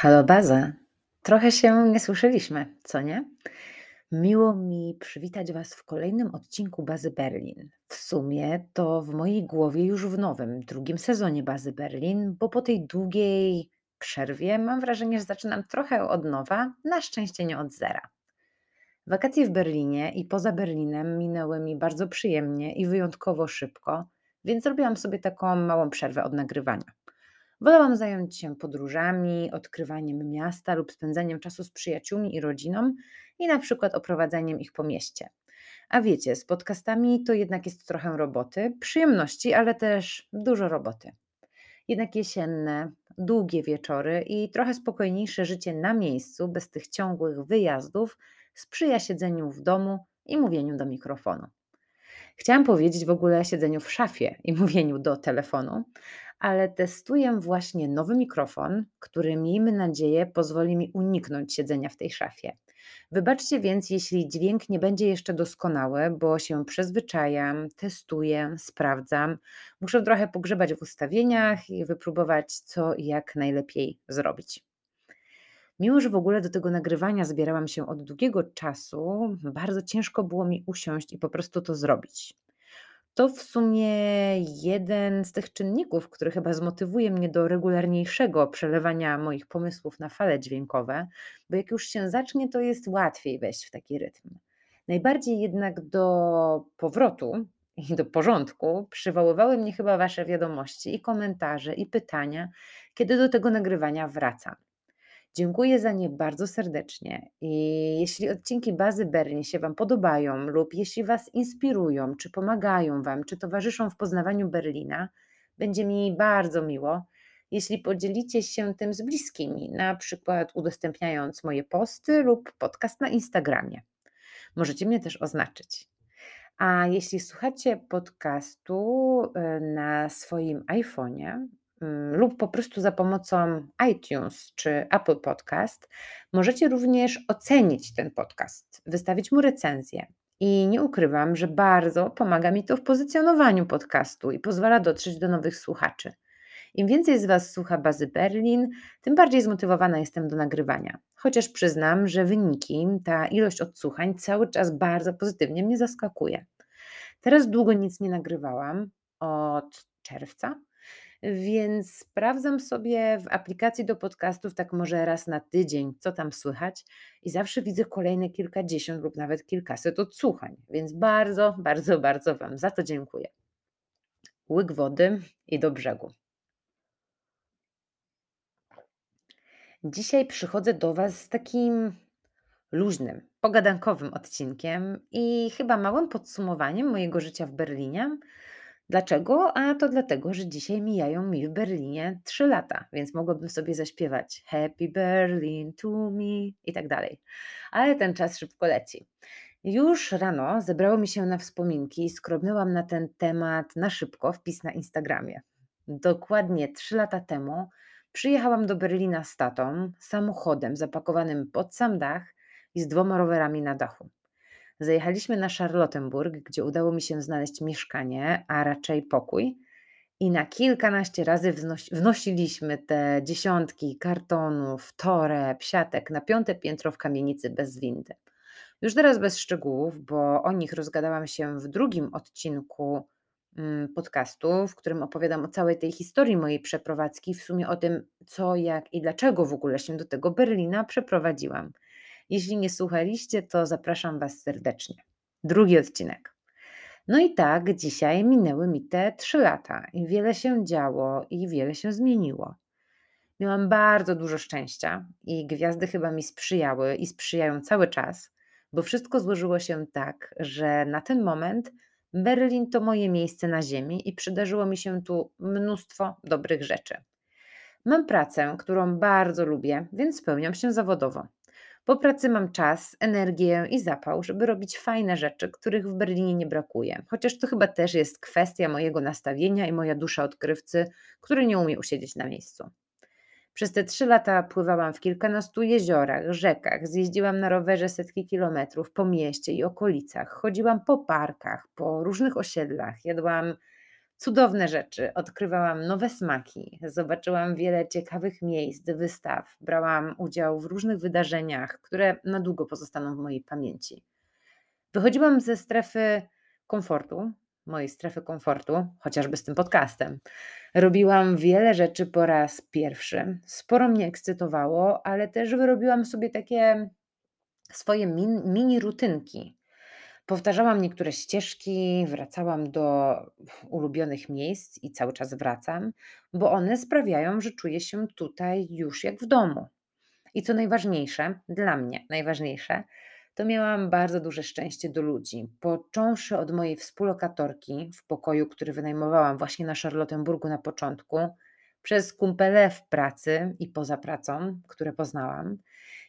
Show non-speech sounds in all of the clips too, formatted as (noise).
Halo baza. Trochę się nie słyszeliśmy, co nie? Miło mi przywitać Was w kolejnym odcinku Bazy Berlin. W sumie to w mojej głowie już w nowym, drugim sezonie Bazy Berlin, bo po tej długiej przerwie mam wrażenie, że zaczynam trochę od nowa, na szczęście nie od zera. Wakacje w Berlinie i poza Berlinem minęły mi bardzo przyjemnie i wyjątkowo szybko, więc zrobiłam sobie taką małą przerwę od nagrywania. Wolałam zająć się podróżami, odkrywaniem miasta lub spędzaniem czasu z przyjaciółmi i rodziną i na przykład oprowadzaniem ich po mieście. A wiecie, z podcastami to jednak jest trochę roboty, przyjemności, ale też dużo roboty. Jednak jesienne, długie wieczory i trochę spokojniejsze życie na miejscu, bez tych ciągłych wyjazdów, sprzyja siedzeniu w domu i mówieniu do mikrofonu. Chciałam powiedzieć w ogóle siedzeniu w szafie i (laughs) mówieniu do telefonu, ale testuję właśnie nowy mikrofon, który miejmy nadzieję pozwoli mi uniknąć siedzenia w tej szafie. Wybaczcie więc, jeśli dźwięk nie będzie jeszcze doskonały, bo się przyzwyczajam, testuję, sprawdzam. Muszę trochę pogrzebać w ustawieniach i wypróbować, co i jak najlepiej zrobić. Mimo, że w ogóle do tego nagrywania zbierałam się od długiego czasu, bardzo ciężko było mi usiąść i po prostu to zrobić. To w sumie jeden z tych czynników, który chyba zmotywuje mnie do regularniejszego przelewania moich pomysłów na fale dźwiękowe, bo jak już się zacznie, to jest łatwiej wejść w taki rytm. Najbardziej jednak do powrotu i do porządku przywoływały mnie chyba Wasze wiadomości i komentarze i pytania, kiedy do tego nagrywania wracam. Dziękuję za nie bardzo serdecznie. I jeśli odcinki Bazy Berlin się Wam podobają, lub jeśli Was inspirują, czy pomagają Wam, czy towarzyszą w poznawaniu Berlina, będzie mi bardzo miło, jeśli podzielicie się tym z bliskimi, na przykład udostępniając moje posty lub podcast na Instagramie. Możecie mnie też oznaczyć. A jeśli słuchacie podcastu y, na swoim iPhone'ie, lub po prostu za pomocą iTunes czy Apple Podcast, możecie również ocenić ten podcast, wystawić mu recenzję. I nie ukrywam, że bardzo pomaga mi to w pozycjonowaniu podcastu i pozwala dotrzeć do nowych słuchaczy. Im więcej z Was słucha bazy Berlin, tym bardziej zmotywowana jestem do nagrywania. Chociaż przyznam, że wyniki, ta ilość odsłuchań cały czas bardzo pozytywnie mnie zaskakuje. Teraz długo nic nie nagrywałam, od czerwca więc sprawdzam sobie w aplikacji do podcastów tak może raz na tydzień, co tam słychać, i zawsze widzę kolejne kilkadziesiąt lub nawet kilkaset odsłuchań. Więc bardzo, bardzo, bardzo Wam za to dziękuję. Łyk wody i do brzegu. Dzisiaj przychodzę do Was z takim luźnym, pogadankowym odcinkiem i chyba małym podsumowaniem mojego życia w Berlinie Dlaczego? A to dlatego, że dzisiaj mijają mi w Berlinie 3 lata, więc mogłabym sobie zaśpiewać Happy Berlin to me i tak dalej. Ale ten czas szybko leci. Już rano zebrało mi się na wspominki i skrobnęłam na ten temat na szybko wpis na Instagramie. Dokładnie 3 lata temu przyjechałam do Berlina z tatą samochodem zapakowanym pod sam dach i z dwoma rowerami na dachu. Zajechaliśmy na Charlottenburg, gdzie udało mi się znaleźć mieszkanie, a raczej pokój. I na kilkanaście razy wnosiliśmy te dziesiątki kartonów, toreb, siatek na piąte piętro w kamienicy bez windy. Już teraz bez szczegółów, bo o nich rozgadałam się w drugim odcinku mm, podcastu, w którym opowiadam o całej tej historii mojej przeprowadzki, w sumie o tym, co, jak i dlaczego w ogóle się do tego Berlina przeprowadziłam. Jeśli nie słuchaliście, to zapraszam Was serdecznie. Drugi odcinek. No i tak, dzisiaj minęły mi te trzy lata i wiele się działo i wiele się zmieniło. Miałam bardzo dużo szczęścia i gwiazdy chyba mi sprzyjały i sprzyjają cały czas, bo wszystko złożyło się tak, że na ten moment Berlin to moje miejsce na ziemi i przydarzyło mi się tu mnóstwo dobrych rzeczy. Mam pracę, którą bardzo lubię, więc spełniam się zawodowo. Po pracy mam czas, energię i zapał, żeby robić fajne rzeczy, których w Berlinie nie brakuje. Chociaż to chyba też jest kwestia mojego nastawienia i moja dusza odkrywcy, który nie umie usiedzieć na miejscu. Przez te trzy lata pływałam w kilkunastu jeziorach, rzekach, zjeździłam na rowerze setki kilometrów po mieście i okolicach, chodziłam po parkach, po różnych osiedlach, jadłam cudowne rzeczy, odkrywałam nowe smaki, zobaczyłam wiele ciekawych miejsc, wystaw, brałam udział w różnych wydarzeniach, które na długo pozostaną w mojej pamięci. Wychodziłam ze strefy komfortu, mojej strefy komfortu, chociażby z tym podcastem. Robiłam wiele rzeczy po raz pierwszy. Sporo mnie ekscytowało, ale też wyrobiłam sobie takie swoje min, mini rutynki. Powtarzałam niektóre ścieżki, wracałam do ulubionych miejsc i cały czas wracam, bo one sprawiają, że czuję się tutaj już jak w domu. I co najważniejsze, dla mnie najważniejsze, to miałam bardzo duże szczęście do ludzi. Począwszy od mojej współlokatorki w pokoju, który wynajmowałam właśnie na Charlottenburgu na początku, przez kumpele w pracy i poza pracą, które poznałam.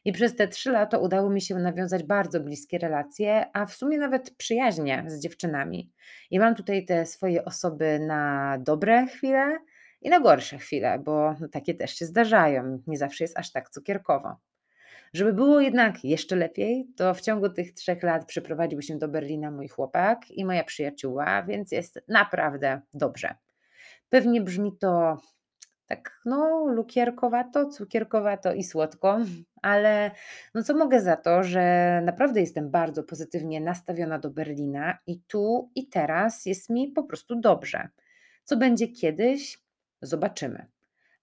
I przez te trzy lata udało mi się nawiązać bardzo bliskie relacje, a w sumie nawet przyjaźnie z dziewczynami. I mam tutaj te swoje osoby na dobre chwile i na gorsze chwile, bo takie też się zdarzają. Nie zawsze jest aż tak cukierkowo. Żeby było jednak jeszcze lepiej, to w ciągu tych trzech lat przyprowadził się do Berlina mój chłopak i moja przyjacióła, więc jest naprawdę dobrze. Pewnie brzmi to tak, no, lukierkowato, cukierkowato i słodko, ale no co mogę za to, że naprawdę jestem bardzo pozytywnie nastawiona do Berlina i tu i teraz jest mi po prostu dobrze. Co będzie kiedyś, zobaczymy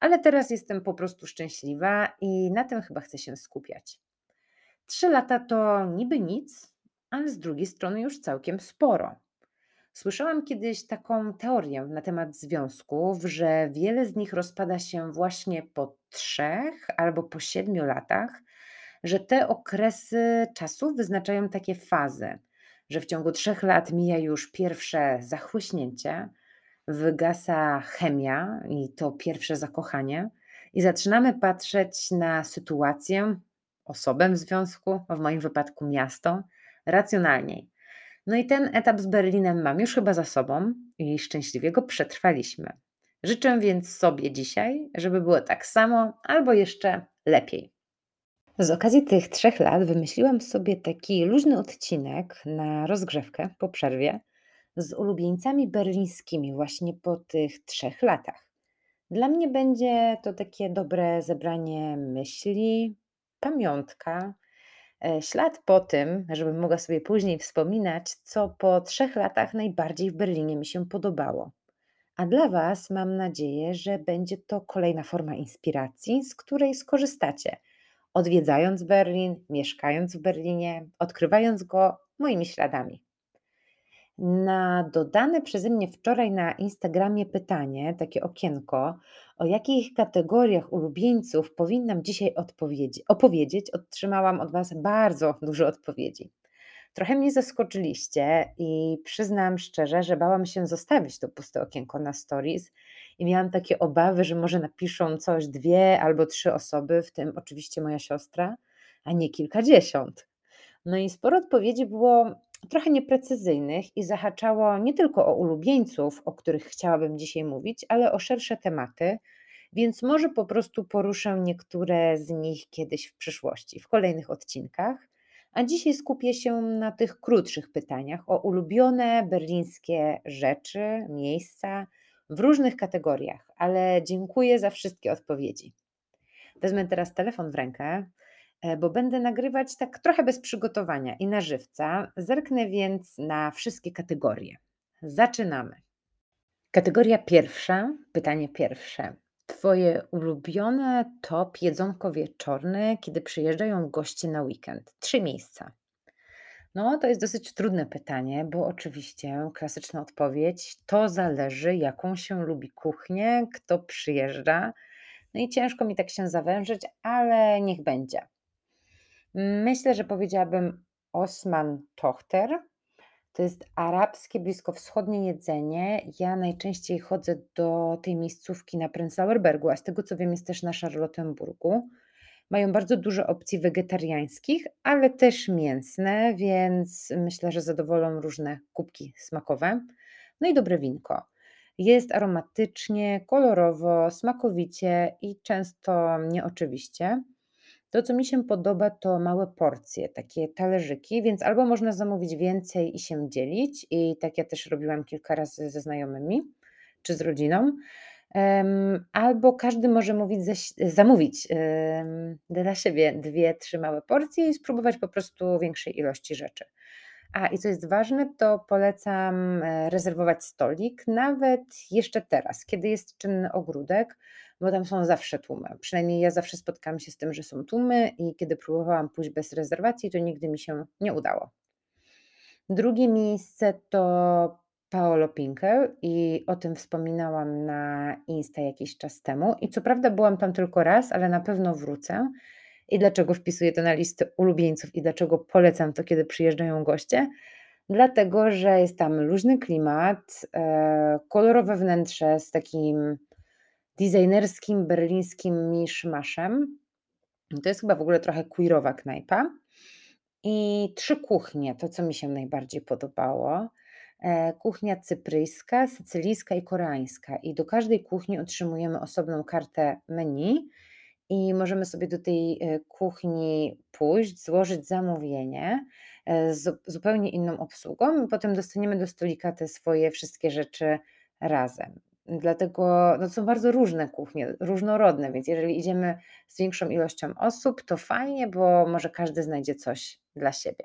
ale teraz jestem po prostu szczęśliwa i na tym chyba chcę się skupiać. Trzy lata to niby nic, ale z drugiej strony już całkiem sporo. Słyszałam kiedyś taką teorię na temat związków, że wiele z nich rozpada się właśnie po trzech albo po siedmiu latach, że te okresy czasu wyznaczają takie fazy, że w ciągu trzech lat mija już pierwsze zachłyśnięcie, wygasa chemia i to pierwsze zakochanie, i zaczynamy patrzeć na sytuację, osobę w związku, w moim wypadku miasto, racjonalniej. No i ten etap z Berlinem mam już chyba za sobą i szczęśliwie go przetrwaliśmy. Życzę więc sobie dzisiaj, żeby było tak samo albo jeszcze lepiej. Z okazji tych trzech lat wymyśliłam sobie taki luźny odcinek na rozgrzewkę po przerwie, z ulubieńcami berlińskimi właśnie po tych trzech latach. Dla mnie będzie to takie dobre zebranie myśli, pamiątka, ślad po tym, żebym mogła sobie później wspominać, co po trzech latach najbardziej w Berlinie mi się podobało. A dla Was mam nadzieję, że będzie to kolejna forma inspiracji, z której skorzystacie, odwiedzając Berlin, mieszkając w Berlinie, odkrywając go moimi śladami. Na dodane przeze mnie wczoraj na Instagramie pytanie, takie okienko, o jakich kategoriach ulubieńców powinnam dzisiaj opowiedzieć, otrzymałam od Was bardzo dużo odpowiedzi. Trochę mnie zaskoczyliście i przyznam szczerze, że bałam się zostawić to puste okienko na stories i miałam takie obawy, że może napiszą coś dwie albo trzy osoby, w tym oczywiście moja siostra, a nie kilkadziesiąt. No i sporo odpowiedzi było trochę nieprecyzyjnych i zahaczało nie tylko o ulubieńców, o których chciałabym dzisiaj mówić, ale o szersze tematy, więc może po prostu poruszę niektóre z nich kiedyś w przyszłości, w kolejnych odcinkach. A dzisiaj skupię się na tych krótszych pytaniach o ulubione berlińskie rzeczy, miejsca w różnych kategoriach, ale dziękuję za wszystkie odpowiedzi. Wezmę teraz telefon w rękę, bo będę nagrywać tak trochę bez przygotowania i na żywca. Zerknę więc na wszystkie kategorie. Zaczynamy. Kategoria pierwsza, pytanie pierwsze. Twoje ulubione top jedzonko wieczorne, kiedy przyjeżdżają goście na weekend? Trzy miejsca. No, to jest dosyć trudne pytanie, bo oczywiście klasyczna odpowiedź to zależy, jaką się lubi kuchnię, kto przyjeżdża. No i ciężko mi tak się zawężyć, ale niech będzie. Myślę, że powiedziałabym Osman Tochter. To jest arabskie, bliskowschodnie jedzenie. Ja najczęściej chodzę do tej miejscówki na Prenzlauer Bergu, a z tego co wiem jest też na Charlottenburgu. Mają bardzo dużo opcji wegetariańskich, ale też mięsne, więc myślę, że zadowolą różne kubki smakowe. No i dobre winko. Jest aromatycznie, kolorowo, smakowicie i często nieoczywiście. To, co mi się podoba, to małe porcje, takie talerzyki, więc albo można zamówić więcej i się dzielić, i tak ja też robiłam kilka razy ze znajomymi, czy z rodziną. Albo każdy może mówić zamówić, dla siebie 2-3 małe porcje i spróbować po prostu większej ilości rzeczy. A i co jest ważne, to polecam, e, rezerwować stolik, nawet jeszcze teraz, kiedy jest czynny ogródek, bo tam są zawsze tłumy. Przynajmniej ja zawsze spotkałam się z tym, że są tłumy i kiedy próbowałam pójść bez rezerwacji, to nigdy mi się nie udało. Drugie miejsce to Paolo Pinkel i o tym wspominałam na Insta jakiś czas temu i co prawda byłam tam tylko raz, ale na pewno wrócę. I dlaczego wpisuję to na listę ulubieńców i dlaczego polecam to, kiedy przyjeżdżają goście? Dlatego, że jest tam luźny klimat, e, kolorowe wnętrze z takim designerskim berlińskim miszmaszem. To jest chyba w ogóle trochę queerowa knajpa. I 3 kuchnie, to co mi się najbardziej podobało. E, kuchnia cypryjska, sycylijska i koreańska. I do każdej kuchni otrzymujemy osobną kartę menu i możemy sobie do tej, e, kuchni pójść, złożyć zamówienie, e, z zupełnie inną obsługą i potem dostaniemy do stolika te swoje wszystkie rzeczy razem. Dlatego, no, są bardzo różne kuchnie, różnorodne, więc jeżeli idziemy z większą ilością osób, to fajnie, bo może każdy znajdzie coś dla siebie.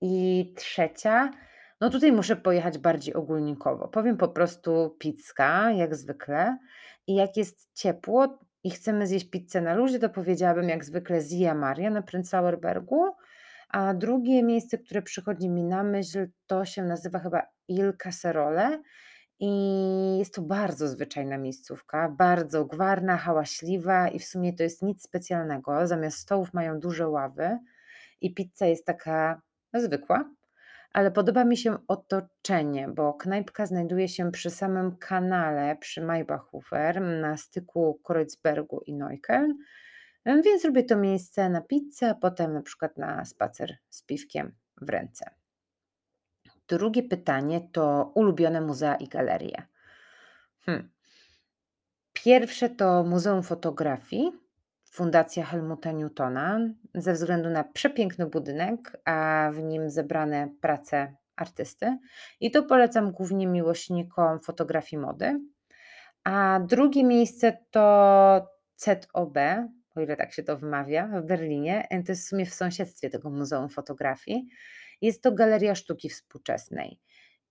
I trzecia, no tutaj muszę pojechać bardziej ogólnikowo. Powiem po prostu pizza, jak zwykle. I jak jest ciepło i chcemy zjeść pizzę na luzie, to powiedziałabym jak zwykle Zia Maria na Prenzlauer Bergu. A drugie miejsce, które przychodzi mi na myśl, to się nazywa chyba Il Caserole i jest to bardzo zwyczajna miejscówka, bardzo gwarna, hałaśliwa i w sumie to jest nic specjalnego. Zamiast stołów mają duże ławy i pizza jest taka zwykła, ale podoba mi się otoczenie, bo knajpka znajduje się przy samym kanale przy Maybachhofer na styku Kreuzbergu i Neukölln, więc lubię to miejsce na pizzę, a potem na przykład na spacer z piwkiem w ręce. Drugie pytanie to ulubione muzea i galerie. Hmm. Pierwsze to Muzeum Fotografii, Fundacja Helmuta Newtona, ze względu na przepiękny budynek, a w nim zebrane prace artysty. I to polecam głównie miłośnikom fotografii mody. A drugie miejsce to ZOB, o ile tak się to wymawia, w Berlinie. To jest w sumie w sąsiedztwie tego Muzeum Fotografii. Jest to Galeria Sztuki Współczesnej.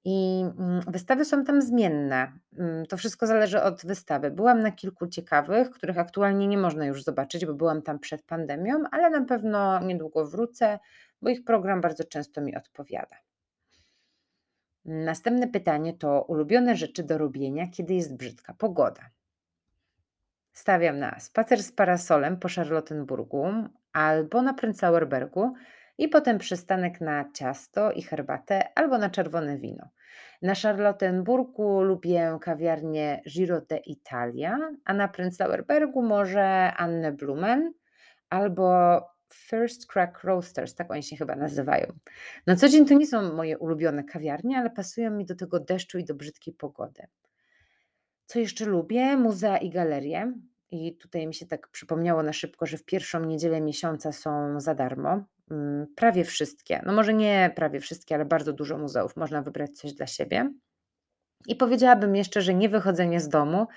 I mm, wystawy są tam zmienne. Mm, to wszystko zależy od wystawy. Byłam na kilku ciekawych, których aktualnie nie można już zobaczyć, bo byłam tam przed pandemią, ale na pewno niedługo wrócę, bo ich program bardzo często mi odpowiada. Następne pytanie to ulubione rzeczy do robienia, kiedy jest brzydka pogoda. Stawiam na spacer z parasolem po Charlottenburgu albo na Prenzlauer Bergu, i potem przystanek na ciasto i herbatę albo na czerwone wino. Na Charlottenburgu lubię kawiarnię Giro d'Italia, a na Prenzlauer Bergu może Anne Blumen albo First Crack Roasters, tak oni się chyba nazywają. Na co dzień to nie są moje ulubione kawiarnie, ale pasują mi do tego deszczu i do brzydkiej pogody. Co jeszcze lubię? Muzea i galerie. I tutaj mi się tak przypomniało na szybko, że w pierwszą niedzielę miesiąca są za darmo. Mm, prawie wszystkie, no może nie prawie wszystkie, ale bardzo dużo muzeów można wybrać coś dla siebie. I powiedziałabym jeszcze, że nie wychodzenie z domu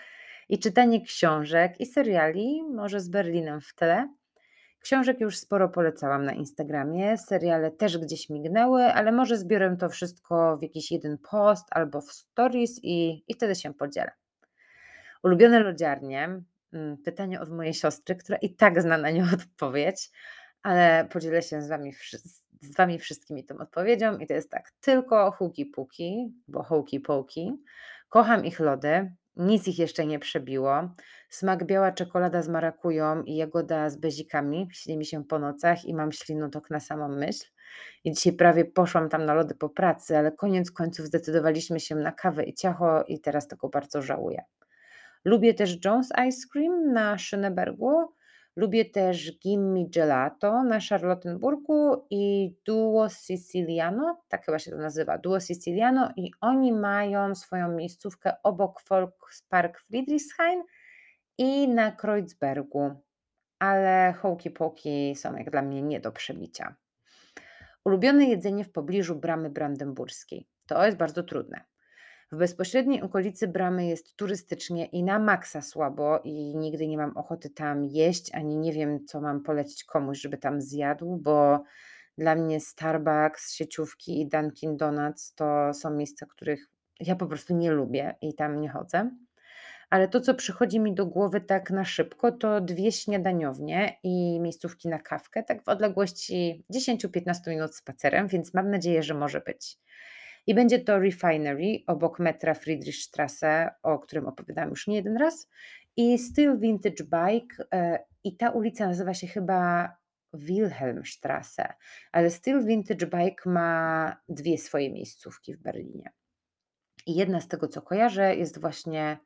i czytanie książek i seriali, może z Berlinem w tle. Książek już sporo polecałam na Instagramie, seriale też gdzieś mignęły, ale może zbiorę to wszystko w jakiś jeden post albo w stories i, i wtedy się podzielę. Ulubione lodziarnie, mm, pytanie od mojej siostry, która i tak zna na nie (laughs) odpowiedź ale podzielę się z wami, z wami wszystkimi tą odpowiedzią i to jest tak, tylko huki puki, bo hołki połki, kocham ich lody, nic ich jeszcze nie przebiło, smak biała czekolada z marakują i jagoda z bezikami, śni mi się po nocach i mam ślinotok na samą myśl. I dzisiaj prawie poszłam tam na lody po pracy, ale koniec końców zdecydowaliśmy się na kawę i ciacho i teraz tego bardzo żałuję. Lubię też Jones Ice Cream na Schönebergu, Lubię też Gimme Gelato na Charlottenburgu i Duo Siciliano, tak chyba się to nazywa, Duo Siciliano i oni mają swoją miejscówkę obok Volkspark Friedrichshain i na Kreuzbergu, ale hołki poki są jak dla mnie nie do przebicia. Ulubione jedzenie w pobliżu bramy brandenburskiej. To jest bardzo trudne W bezpośredniej okolicy bramy jest turystycznie i na maksa słabo i nigdy nie mam ochoty tam jeść, ani nie wiem, co mam polecić komuś, żeby tam zjadł, bo dla mnie Starbucks, sieciówki i Dunkin Donuts to są miejsca, których ja po prostu nie lubię i tam nie chodzę. Ale to, co przychodzi mi do głowy tak na szybko, to dwie śniadaniownie i miejscówki na kawkę, tak w odległości 10-15 minut spacerem, więc mam nadzieję, że może być. I będzie to Refinery obok metra Friedrichstrasse, o którym opowiadałam już nie jeden raz, i Still Vintage Bike. e, I ta ulica nazywa się chyba Wilhelmstrasse, ale Still Vintage Bike ma dwie swoje miejscówki w Berlinie. I jedna z tego, co kojarzę, jest właśnie,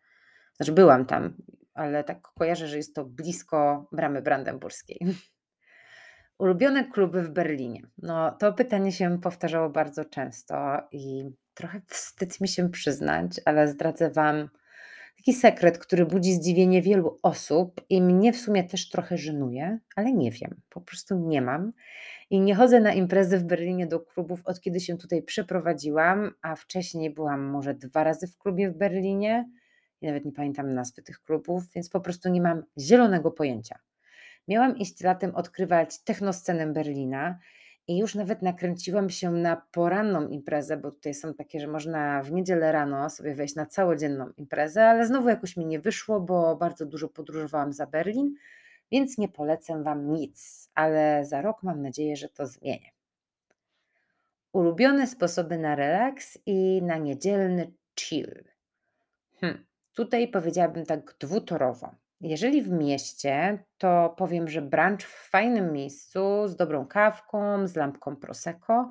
znaczy byłam tam, ale tak kojarzę, że jest to blisko bramy brandenburskiej. (laughs) Ulubione kluby w Berlinie. No, to pytanie się powtarzało bardzo często i trochę wstyd mi się przyznać, ale zdradzę Wam taki sekret, który budzi zdziwienie wielu osób i mnie w sumie też trochę żenuje, ale nie wiem, po prostu nie mam. I nie chodzę na imprezy w Berlinie do klubów od kiedy się tutaj przeprowadziłam, a wcześniej byłam może dwa razy w klubie w Berlinie i nawet nie pamiętam nazwy tych klubów, więc po prostu nie mam zielonego pojęcia. Miałam iść latem odkrywać technoscenę Berlina i już nawet nakręciłam się na poranną imprezę, bo tutaj są takie, że można w niedzielę rano sobie wejść na całodzienną imprezę, ale znowu jakoś mi nie wyszło, bo bardzo dużo podróżowałam za Berlin, więc nie polecę Wam nic, ale za rok mam nadzieję, że to zmienię. Ulubione sposoby na relaks i na niedzielny chill. Hm, tutaj powiedziałabym tak dwutorowo. Jeżeli w mieście, to powiem, że brunch w fajnym miejscu z dobrą kawką, z lampką prosecco,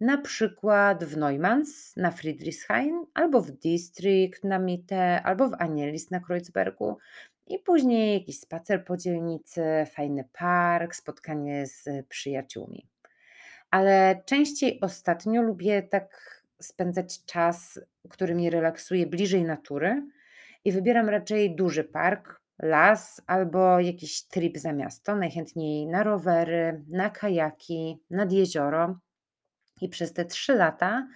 na przykład w Neumans na Friedrichshain, albo w District na Mitte, albo w Anielis na Kreuzbergu. I później jakiś spacer po dzielnicy, fajny park, spotkanie z przyjaciółmi. Ale częściej ostatnio lubię tak spędzać czas, który mnie relaksuje bliżej natury i wybieram raczej duży park, las albo jakiś trip za miasto, najchętniej na rowery, na kajaki, nad jezioro. I przez te trzy lata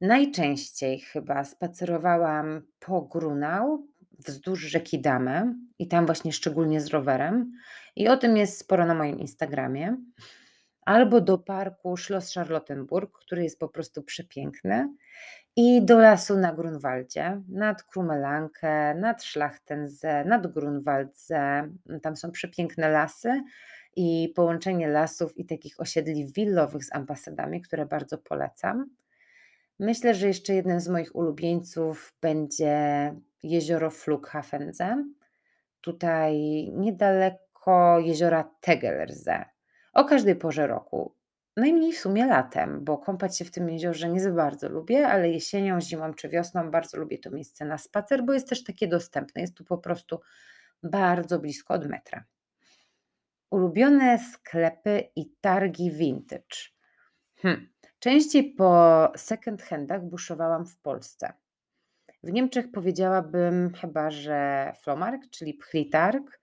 najczęściej chyba spacerowałam po Grunau, wzdłuż rzeki Damy i tam właśnie szczególnie z rowerem. I o tym jest sporo na moim Instagramie. Albo do parku Schloss Charlottenburg, który jest po prostu przepiękny. I do lasu na Grunwaldzie, nad Krumelankę, nad Schlachtense, nad Grunwaldse. Tam są przepiękne lasy i połączenie lasów i takich osiedli willowych z ambasadami, które bardzo polecam. Myślę, że jeszcze jednym z moich ulubieńców będzie jezioro Flughafense. Tutaj niedaleko jeziora Tegerse. O każdej porze roku. Najmniej w sumie latem, bo kąpać się w tym jeziorze nie za bardzo lubię, ale jesienią, zimą czy wiosną bardzo lubię to miejsce na spacer, bo jest też takie dostępne. Jest tu po prostu bardzo blisko od metra. Ulubione sklepy i targi vintage. Hm. Częściej po second handach buszowałam w Polsce. W Niemczech powiedziałabym chyba, że Flomark, czyli Pchlitarg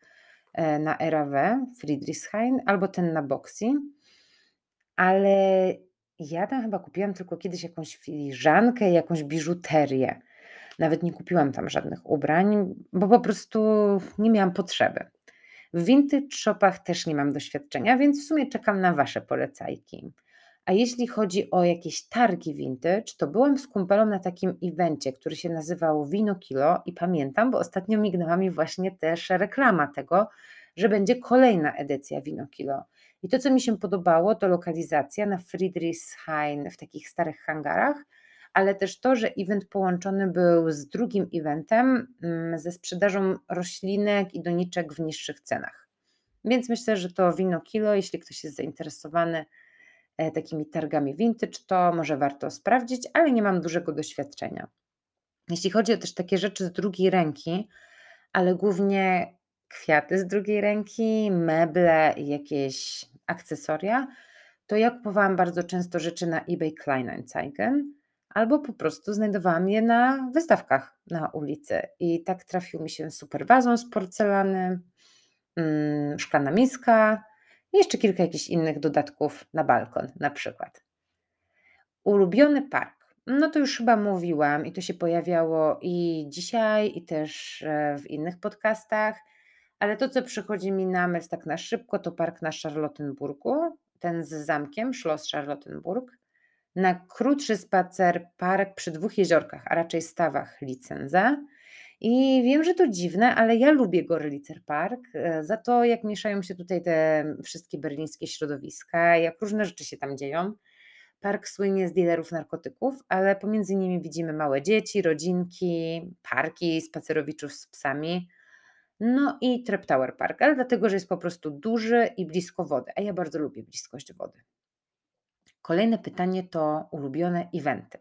e, na RAW, Friedrichshain, albo ten na Boxy. Ale ja tam chyba kupiłam tylko kiedyś jakąś filiżankę, jakąś biżuterię. Nawet nie kupiłam tam żadnych ubrań, bo po prostu nie miałam potrzeby. W vintage shopach też nie mam doświadczenia, więc w sumie czekam na Wasze polecajki. A jeśli chodzi o jakieś targi vintage, to byłam z kumpelą na takim evencie, który się nazywał Wino Kilo i pamiętam, bo ostatnio mignęła mi właśnie też reklama tego, że będzie kolejna edycja Wino Kilo. I to, co mi się podobało, to lokalizacja na Friedrichshain w takich starych hangarach, ale też to, że event połączony był z drugim eventem mm, ze sprzedażą roślinek i doniczek w niższych cenach. Więc myślę, że to wino kilo, jeśli ktoś jest zainteresowany e, takimi targami vintage, to może warto sprawdzić, ale nie mam dużego doświadczenia. Jeśli chodzi o też takie rzeczy z drugiej ręki, ale głównie kwiaty z drugiej ręki, meble jakieś akcesoria, to ja kupowałam bardzo często rzeczy na eBay Kleinanzeigen albo po prostu znajdowałam je na wystawkach na ulicy. I tak trafił mi się super wazon z porcelany, mm, szklana miska i jeszcze kilka jakichś innych dodatków na balkon na przykład. Ulubiony park. No to już chyba mówiłam i to się pojawiało i dzisiaj, i też, e, w innych podcastach, ale to, co przychodzi mi na myśl tak na szybko, to park na Charlottenburgu, ten z zamkiem, Schloss Charlottenburg. Na krótszy spacer park przy dwóch jeziorkach, a raczej stawach Licenza. I wiem, że to dziwne, ale ja lubię Gorlitzer Park, e, za to jak mieszają się tutaj te wszystkie berlińskie środowiska, jak różne rzeczy się tam dzieją. Park słynie z dealerów narkotyków, ale pomiędzy nimi widzimy małe dzieci, rodzinki, parki, spacerowiczów z psami. No i Treptower Park, ale dlatego, że jest po prostu duży i blisko wody, a ja bardzo lubię bliskość wody. Kolejne pytanie to ulubione eventy.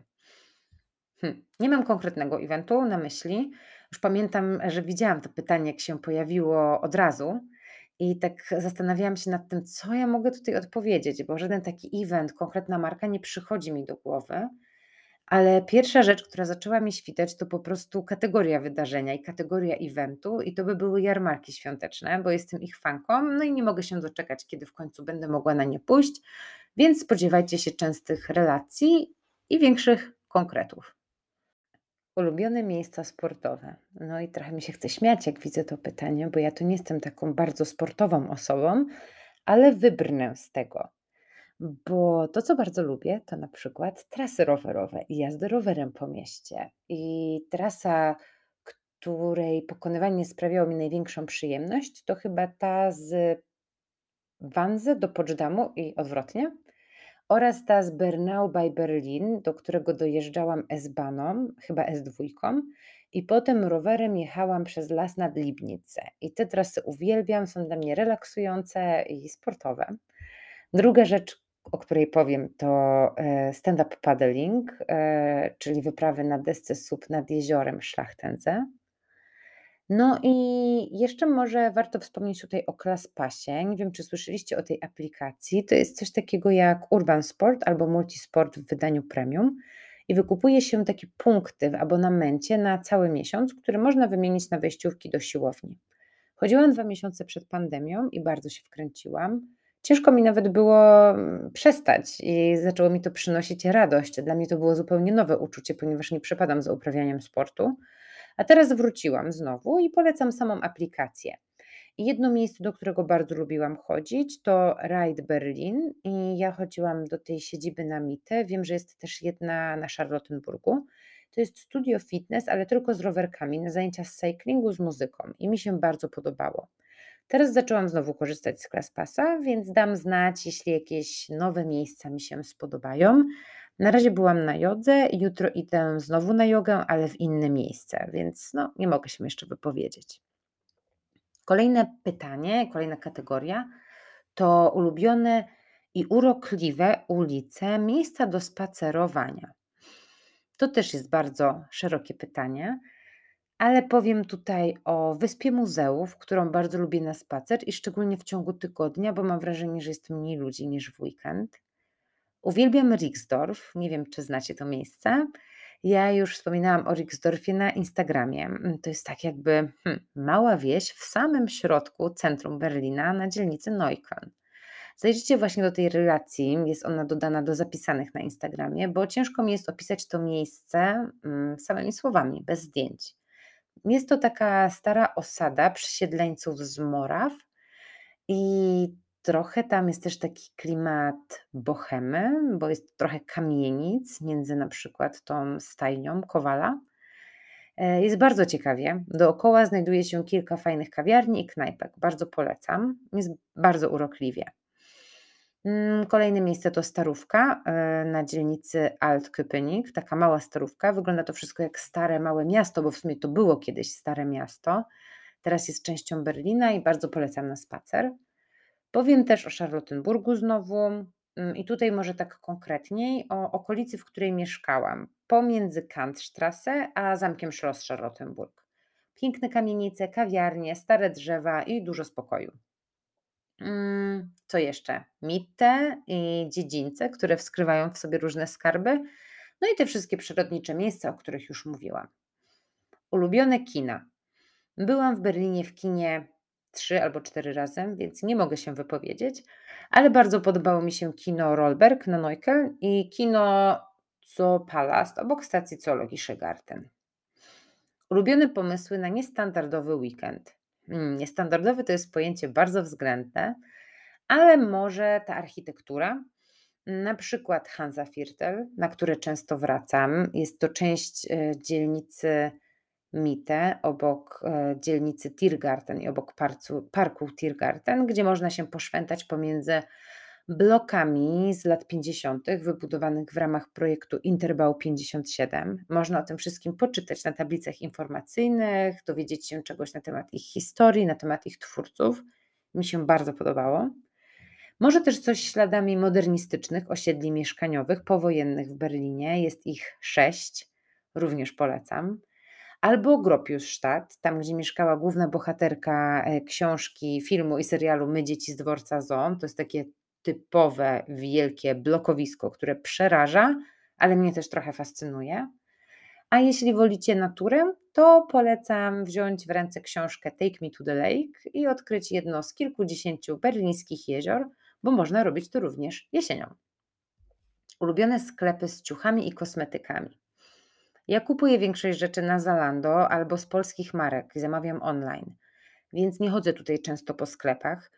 Hm, nie mam konkretnego eventu na myśli. Już pamiętam, że widziałam to pytanie, jak się pojawiło od razu. I tak zastanawiałam się nad tym, co ja mogę tutaj odpowiedzieć, bo żaden taki event, konkretna marka nie przychodzi mi do głowy. Ale pierwsza rzecz, która zaczęła mi świtać, to po prostu kategoria wydarzenia i kategoria eventu, i to by były jarmarki świąteczne, bo jestem ich fanką, no i nie mogę się doczekać, kiedy w końcu będę mogła na nie pójść, więc spodziewajcie się częstych relacji i większych konkretów. Ulubione miejsca sportowe. No i trochę mi się chce śmiać, jak widzę to pytanie, bo ja to nie jestem taką bardzo sportową osobą, ale wybrnę z tego. Bo to, co bardzo lubię, to na przykład trasy rowerowe i jazdy rowerem po mieście. I trasa, której pokonywanie sprawiało mi największą przyjemność, to chyba ta z Wanzy do Potsdamu i odwrotnie oraz ta z Bernau bei Berlin, do którego dojeżdżałam S-baną, chyba S2 i potem rowerem jechałam przez las nad Libnicę. I te trasy uwielbiam, są dla mnie relaksujące i sportowe. Druga rzecz, o której powiem, to e, stand-up paddling, e, czyli wyprawy na desce SUP nad jeziorem Szlachtenze. No i jeszcze może warto wspomnieć tutaj o ClassPassie. Nie wiem, czy słyszeliście o tej aplikacji. To jest coś takiego jak Urban Sport albo Multisport w wydaniu premium i wykupuje się takie punkty w abonamencie na cały miesiąc, które można wymienić na wejściówki do siłowni. Chodziłam dwa miesiące przed pandemią i bardzo się wkręciłam. Ciężko mi nawet było mm, przestać i zaczęło mi to przynosić radość. Dla mnie to było zupełnie nowe uczucie, ponieważ nie przepadam za uprawianiem sportu. A teraz wróciłam znowu i polecam samą aplikację. Jedno miejsce, do którego bardzo lubiłam chodzić, to Ride Berlin. I ja chodziłam do tej siedziby na Mitte. Wiem, że jest też jedna na Charlottenburgu. To jest studio fitness, ale tylko z rowerkami, na zajęcia z cyklingu z muzyką. I mi się bardzo podobało. Teraz zaczęłam znowu korzystać z ClassPassa, więc dam znać, jeśli jakieś nowe miejsca mi się spodobają. Na razie byłam na jodze, jutro idę znowu na jogę, ale w inne miejsce, więc no, nie mogę się jeszcze wypowiedzieć. Kolejne pytanie, kolejna kategoria to ulubione i urokliwe ulice, miejsca do spacerowania. To też jest bardzo szerokie pytanie, ale powiem tutaj o Wyspie Muzeów, którą bardzo lubię na spacer i szczególnie w ciągu tygodnia, bo mam wrażenie, że jest mniej ludzi niż w weekend. Uwielbiam Rixdorf, nie wiem czy znacie to miejsce. Ja już wspominałam o Rixdorfie na Instagramie. Mm, to jest tak jakby hmm, mała wieś w samym środku centrum Berlina na dzielnicy Neukölln. Zajrzyjcie właśnie do tej relacji, jest ona dodana do zapisanych na Instagramie, bo ciężko mi jest opisać to miejsce mm, samymi słowami, bez zdjęć. Jest to taka stara osada przesiedleńców z Moraw i Trochę tam jest też taki klimat bohemy, bo jest trochę kamienic między na przykład tą stajnią Kowala. E, jest bardzo ciekawie. Dookoła znajduje się kilka fajnych kawiarni i knajpek. Bardzo polecam. Jest bardzo urokliwie. Mm, kolejne miejsce to Starówka e, na dzielnicy Altköpenick, taka mała starówka. Wygląda to wszystko jak stare, małe miasto, bo w sumie to było kiedyś stare miasto. Teraz jest częścią Berlina i bardzo polecam na spacer. Powiem też o Charlottenburgu znowu mm, i tutaj może tak konkretniej o okolicy, w której mieszkałam, pomiędzy Kantstrasse a zamkiem Schloss Charlottenburg. Piękne kamienice, kawiarnie, stare drzewa i dużo spokoju. Mm, co jeszcze? Mitte i dziedzińce, które wskrywają w sobie różne skarby, no i te wszystkie przyrodnicze miejsca, o których już mówiłam. Ulubione kina. Byłam w Berlinie w kinie trzy albo cztery razy, więc nie mogę się wypowiedzieć, ale bardzo podobało mi się kino Rollberg na Neukölln i kino Zoopalast obok stacji zoologii Szegarten. Ulubione pomysły na niestandardowy weekend. Hmm, niestandardowy to jest pojęcie bardzo względne, ale może ta architektura, na przykład Hansa Viertel, na które często wracam. Jest to część e, dzielnicy Mitte, obok e, dzielnicy Tiergarten i obok parku, parku Tiergarten, gdzie można się poszwętać pomiędzy blokami z lat 50., wybudowanych w ramach projektu Interbau 57. Można o tym wszystkim poczytać na tablicach informacyjnych, dowiedzieć się czegoś na temat ich historii, na temat ich twórców. Mi się bardzo podobało. Może też coś śladami modernistycznych osiedli mieszkaniowych powojennych w Berlinie. Jest ich sześć, również polecam. Albo Gropiusstadt, tam gdzie mieszkała główna bohaterka e, książki, filmu i serialu My dzieci z dworca Zoo. To jest takie typowe, wielkie blokowisko, które przeraża, ale mnie też trochę fascynuje. A jeśli wolicie naturę, to polecam wziąć w ręce książkę Take Me to the Lake i odkryć jedno z kilkudziesięciu berlińskich jezior, bo można robić to również jesienią. Ulubione sklepy z ciuchami i kosmetykami. Ja kupuję większość rzeczy na Zalando albo z polskich marek zamawiam online, więc nie chodzę tutaj często po sklepach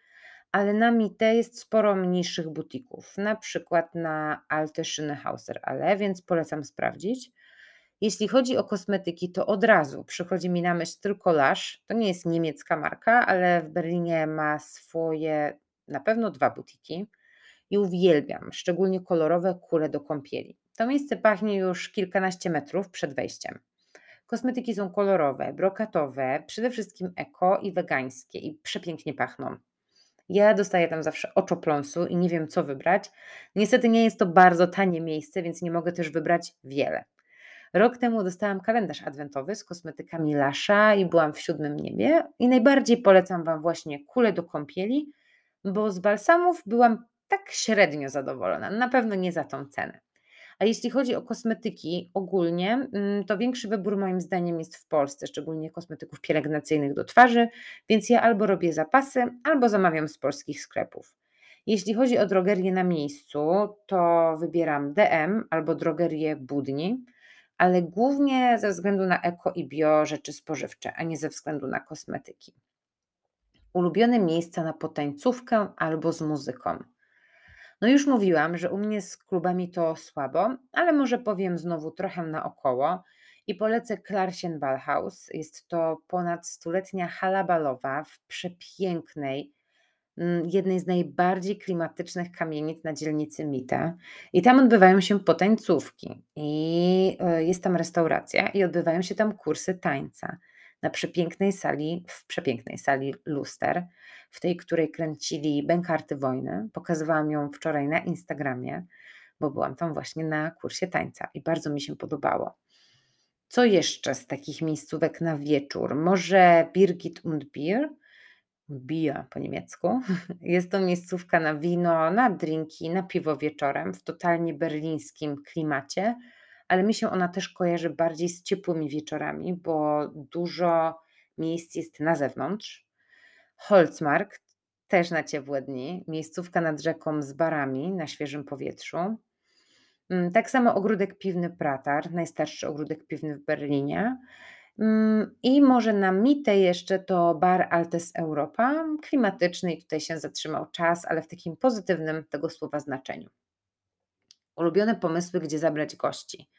ale na Mite jest sporo mniejszych butików, na przykład na Alte Schönhauser Ale, więc polecam sprawdzić. Jeśli chodzi o kosmetyki, to od razu przychodzi mi na myśl tylko Lush. To nie jest niemiecka marka, ale w Berlinie ma swoje na pewno dwa butiki i uwielbiam, szczególnie kolorowe kule do kąpieli. To miejsce pachnie już kilkanaście metrów przed wejściem. Kosmetyki są kolorowe, brokatowe, przede wszystkim eko i wegańskie i przepięknie pachną. Ja dostaję tam zawsze oczopląsu i nie wiem, co wybrać. Niestety nie jest to bardzo tanie miejsce, więc nie mogę też wybrać wiele. Rok temu dostałam kalendarz adwentowy z kosmetykami Lasza i byłam w siódmym niebie. I najbardziej polecam Wam właśnie kulę do kąpieli, bo z balsamów byłam tak średnio zadowolona. Na pewno nie za tą cenę. A jeśli chodzi o kosmetyki ogólnie, mm, to większy wybór moim zdaniem jest w Polsce, szczególnie kosmetyków pielęgnacyjnych do twarzy, więc ja albo robię zapasy, albo zamawiam z polskich sklepów. Jeśli chodzi o drogerię na miejscu, to wybieram DM albo drogerię Budni, ale głównie ze względu na eko i bio rzeczy spożywcze, a nie ze względu na kosmetyki. Ulubione miejsca na potańcówkę albo z muzyką. No już mówiłam, że u mnie z klubami to słabo, ale może powiem znowu trochę naokoło i polecę Klarsien Ballhaus. Jest to ponad stuletnia hala balowa w przepięknej, mm, jednej z najbardziej klimatycznych kamienic na dzielnicy Mita. I tam odbywają się potańcówki i e, jest tam restauracja i odbywają się tam kursy tańca na przepięknej sali, w przepięknej sali luster, w tej, której kręcili Bękarty Wojny. Pokazywałam ją wczoraj na Instagramie, bo byłam tam właśnie na kursie tańca i bardzo mi się podobało. Co jeszcze z takich miejscówek na wieczór? Może Birgit und Bier? Bier po niemiecku. (laughs) Jest to miejscówka na wino, na drinki, na piwo wieczorem w totalnie berlińskim klimacie ale mi się ona też kojarzy bardziej z ciepłymi wieczorami, bo dużo miejsc jest na zewnątrz. Holzmarkt też na ciepłe dni, miejscówka nad rzeką z barami na świeżym powietrzu. Mm, tak samo ogródek piwny Pratar, najstarszy ogródek piwny w Berlinie. Mm, I może na mitę jeszcze to bar Altes Europa, klimatyczny i tutaj się zatrzymał czas, ale w takim pozytywnym tego słowa znaczeniu. Ulubione pomysły, gdzie zabrać gości.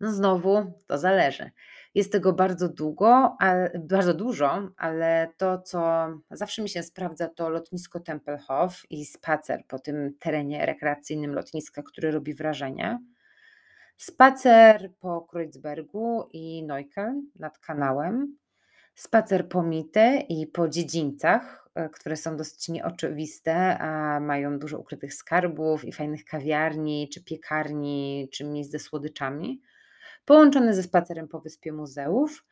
No znowu to zależy. Jest tego bardzo długo, ale, bardzo dużo, ale to, co zawsze mi się sprawdza, to lotnisko Tempelhof i spacer po tym terenie rekreacyjnym lotniska, który robi wrażenie. Spacer po Kreuzbergu i Neukölln nad kanałem. Spacer po Mitte i po dziedzińcach, e, które są dosyć nieoczywiste, a mają dużo ukrytych skarbów i fajnych kawiarni, czy piekarni, czy miejsc ze słodyczami połączony ze spacerem po wyspie muzeów.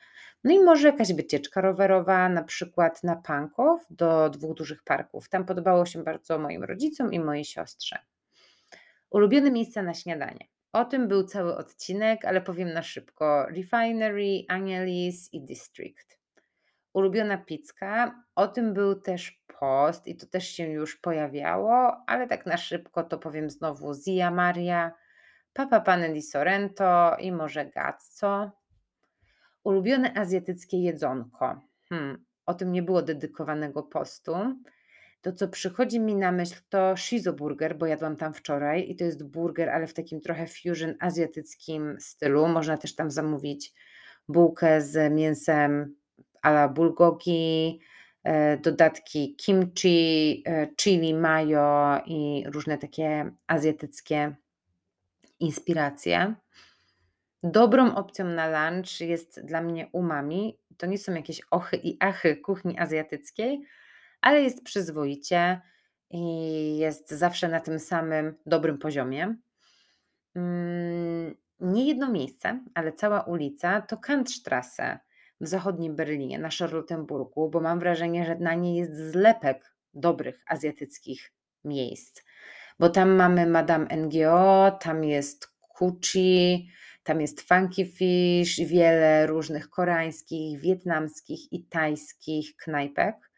No i może jakaś wycieczka rowerowa, na przykład na Pankow do dwóch dużych parków. Tam podobało się bardzo moim rodzicom i mojej siostrze. Ulubione miejsca na śniadanie. O tym był cały odcinek, ale powiem na szybko. Refinery, Angelis i District. Ulubiona pizza. O tym był też post i to też się już pojawiało, ale tak na szybko to powiem znowu Zia Maria, Papa Pane di Sorrento i może Gazzo. Ulubione azjatyckie jedzonko. Hmm, o tym nie było dedykowanego postu. To, co przychodzi mi na myśl, to Shizo Burger, bo jadłam tam wczoraj i to jest burger, ale w takim trochę fusion azjatyckim stylu. Można też tam zamówić bułkę z mięsem a la bulgogi, e, dodatki kimchi, e, chili mayo i różne takie azjatyckie inspiracje. Dobrą opcją na lunch jest dla mnie umami. To nie są jakieś ochy i achy kuchni azjatyckiej, ale jest przyzwoicie i jest zawsze na tym samym dobrym poziomie. Mm, nie jedno miejsce, ale cała ulica to Kantstrasse w zachodnim Berlinie, na Charlottenburgu, bo mam wrażenie, że na niej jest zlepek dobrych azjatyckich miejsc. Bo tam mamy Madame NGO, tam jest Kuchi, tam jest Funky Fish, wiele różnych koreańskich, wietnamskich i tajskich knajpek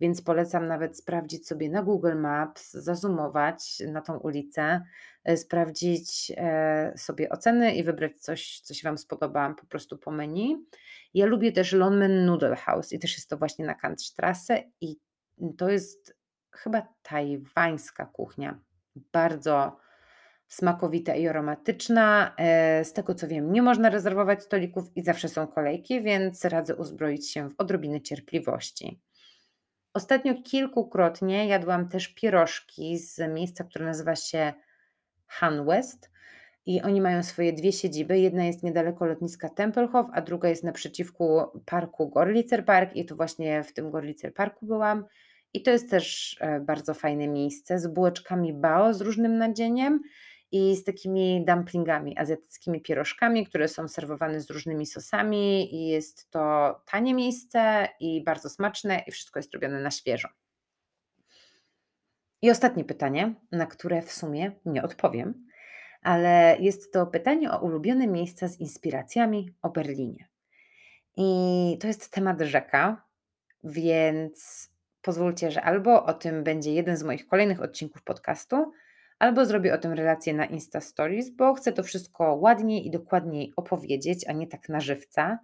więc polecam nawet sprawdzić sobie na Google Maps, zazumować na tą ulicę, e, sprawdzić e, sobie oceny i wybrać coś, co się Wam spodoba po prostu po menu. Ja lubię też Lonmen Noodle House i też jest to właśnie na Kantstrasse i to jest chyba tajwańska kuchnia. Bardzo smakowita i aromatyczna. E, z tego co wiem, nie można rezerwować stolików i zawsze są kolejki, więc radzę uzbroić się w odrobinę cierpliwości. Ostatnio kilkukrotnie jadłam też pierożki z miejsca, które nazywa się Han West. I oni mają swoje dwie siedziby. Jedna jest niedaleko lotniska Tempelhof, a druga jest naprzeciwku parku Gorlitzer Park. I tu właśnie w tym Gorlitzer Parku byłam. I to jest też e, bardzo fajne miejsce z bułeczkami bao z różnym nadzieniem i z takimi dumplingami, azjatyckimi pierożkami, które są serwowane z różnymi sosami i jest to tanie miejsce i bardzo smaczne i wszystko jest robione na świeżo. I ostatnie pytanie, na które w sumie nie odpowiem, ale jest to pytanie o ulubione miejsca z inspiracjami o Berlinie. I to jest temat rzeka, więc pozwólcie, że albo o tym będzie jeden z moich kolejnych odcinków podcastu, albo zrobię o tym relację na Insta Stories, bo chcę to wszystko ładniej i dokładniej opowiedzieć, a nie tak na żywca.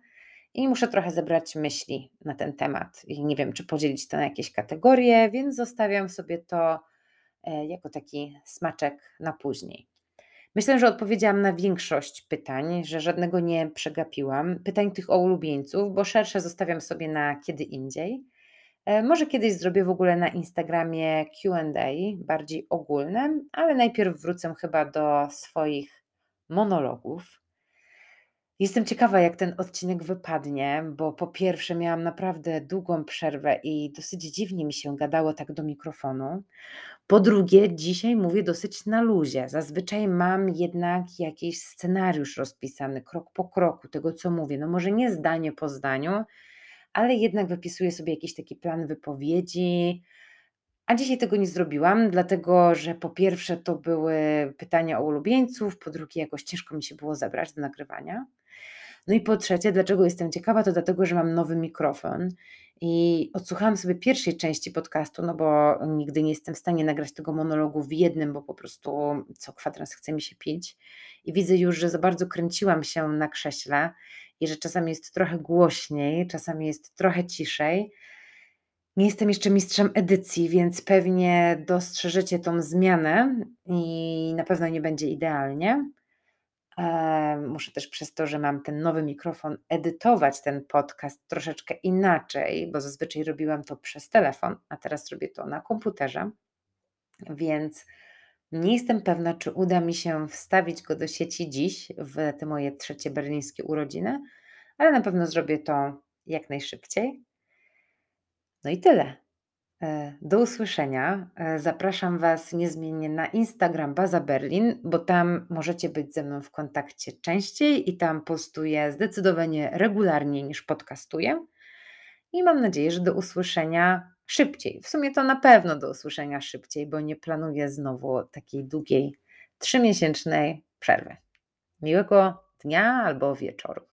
I muszę trochę zebrać myśli na ten temat. I nie wiem, czy podzielić to na jakieś kategorie, więc zostawiam sobie to e, jako taki smaczek na później. Myślę, że odpowiedziałam na większość pytań, że żadnego nie przegapiłam. Pytań tych o ulubieńców, bo szersze zostawiam sobie na kiedy indziej. E, może kiedyś zrobię w ogóle na Instagramie QA, bardziej ogólne, ale najpierw wrócę chyba do swoich monologów. Jestem ciekawa, jak ten odcinek wypadnie, bo po pierwsze miałam naprawdę długą przerwę i dosyć dziwnie mi się gadało tak do mikrofonu. Po drugie, dzisiaj mówię dosyć na luzie. Zazwyczaj mam jednak jakiś scenariusz rozpisany krok po kroku tego, co mówię. No może nie zdanie po zdaniu, ale jednak wypisuję sobie jakiś taki plan wypowiedzi. A dzisiaj tego nie zrobiłam, dlatego że po pierwsze to były pytania o ulubieńców, po drugie jakoś ciężko mi się było zabrać do nagrywania. No i po trzecie, dlaczego jestem ciekawa, to dlatego, że mam nowy mikrofon i odsłuchałam sobie pierwszej części podcastu, no bo nigdy nie jestem w stanie nagrać tego monologu w jednym, bo po prostu co kwadrans chce mi się pić. I widzę już, że za bardzo kręciłam się na krześle i że czasami jest trochę głośniej, czasami jest trochę ciszej. Nie jestem jeszcze mistrzem edycji, więc pewnie dostrzeżecie tą zmianę i na pewno nie będzie idealnie. Muszę też przez to, że mam ten nowy mikrofon, edytować ten podcast troszeczkę inaczej, bo zazwyczaj robiłam to przez telefon, a teraz robię to na komputerze. Więc nie jestem pewna, czy uda mi się wstawić go do sieci dziś, w te moje trzecie berlińskie urodziny, ale na pewno zrobię to jak najszybciej. No i tyle. E, do usłyszenia. E, zapraszam Was niezmiennie na Instagram Baza Berlin, bo tam możecie być ze mną w kontakcie częściej i tam postuję zdecydowanie regularniej niż podcastuję. I mam nadzieję, że do usłyszenia szybciej. W sumie to na pewno do usłyszenia szybciej, bo nie planuję znowu takiej długiej, trzymiesięcznej przerwy. Miłego dnia albo wieczoru.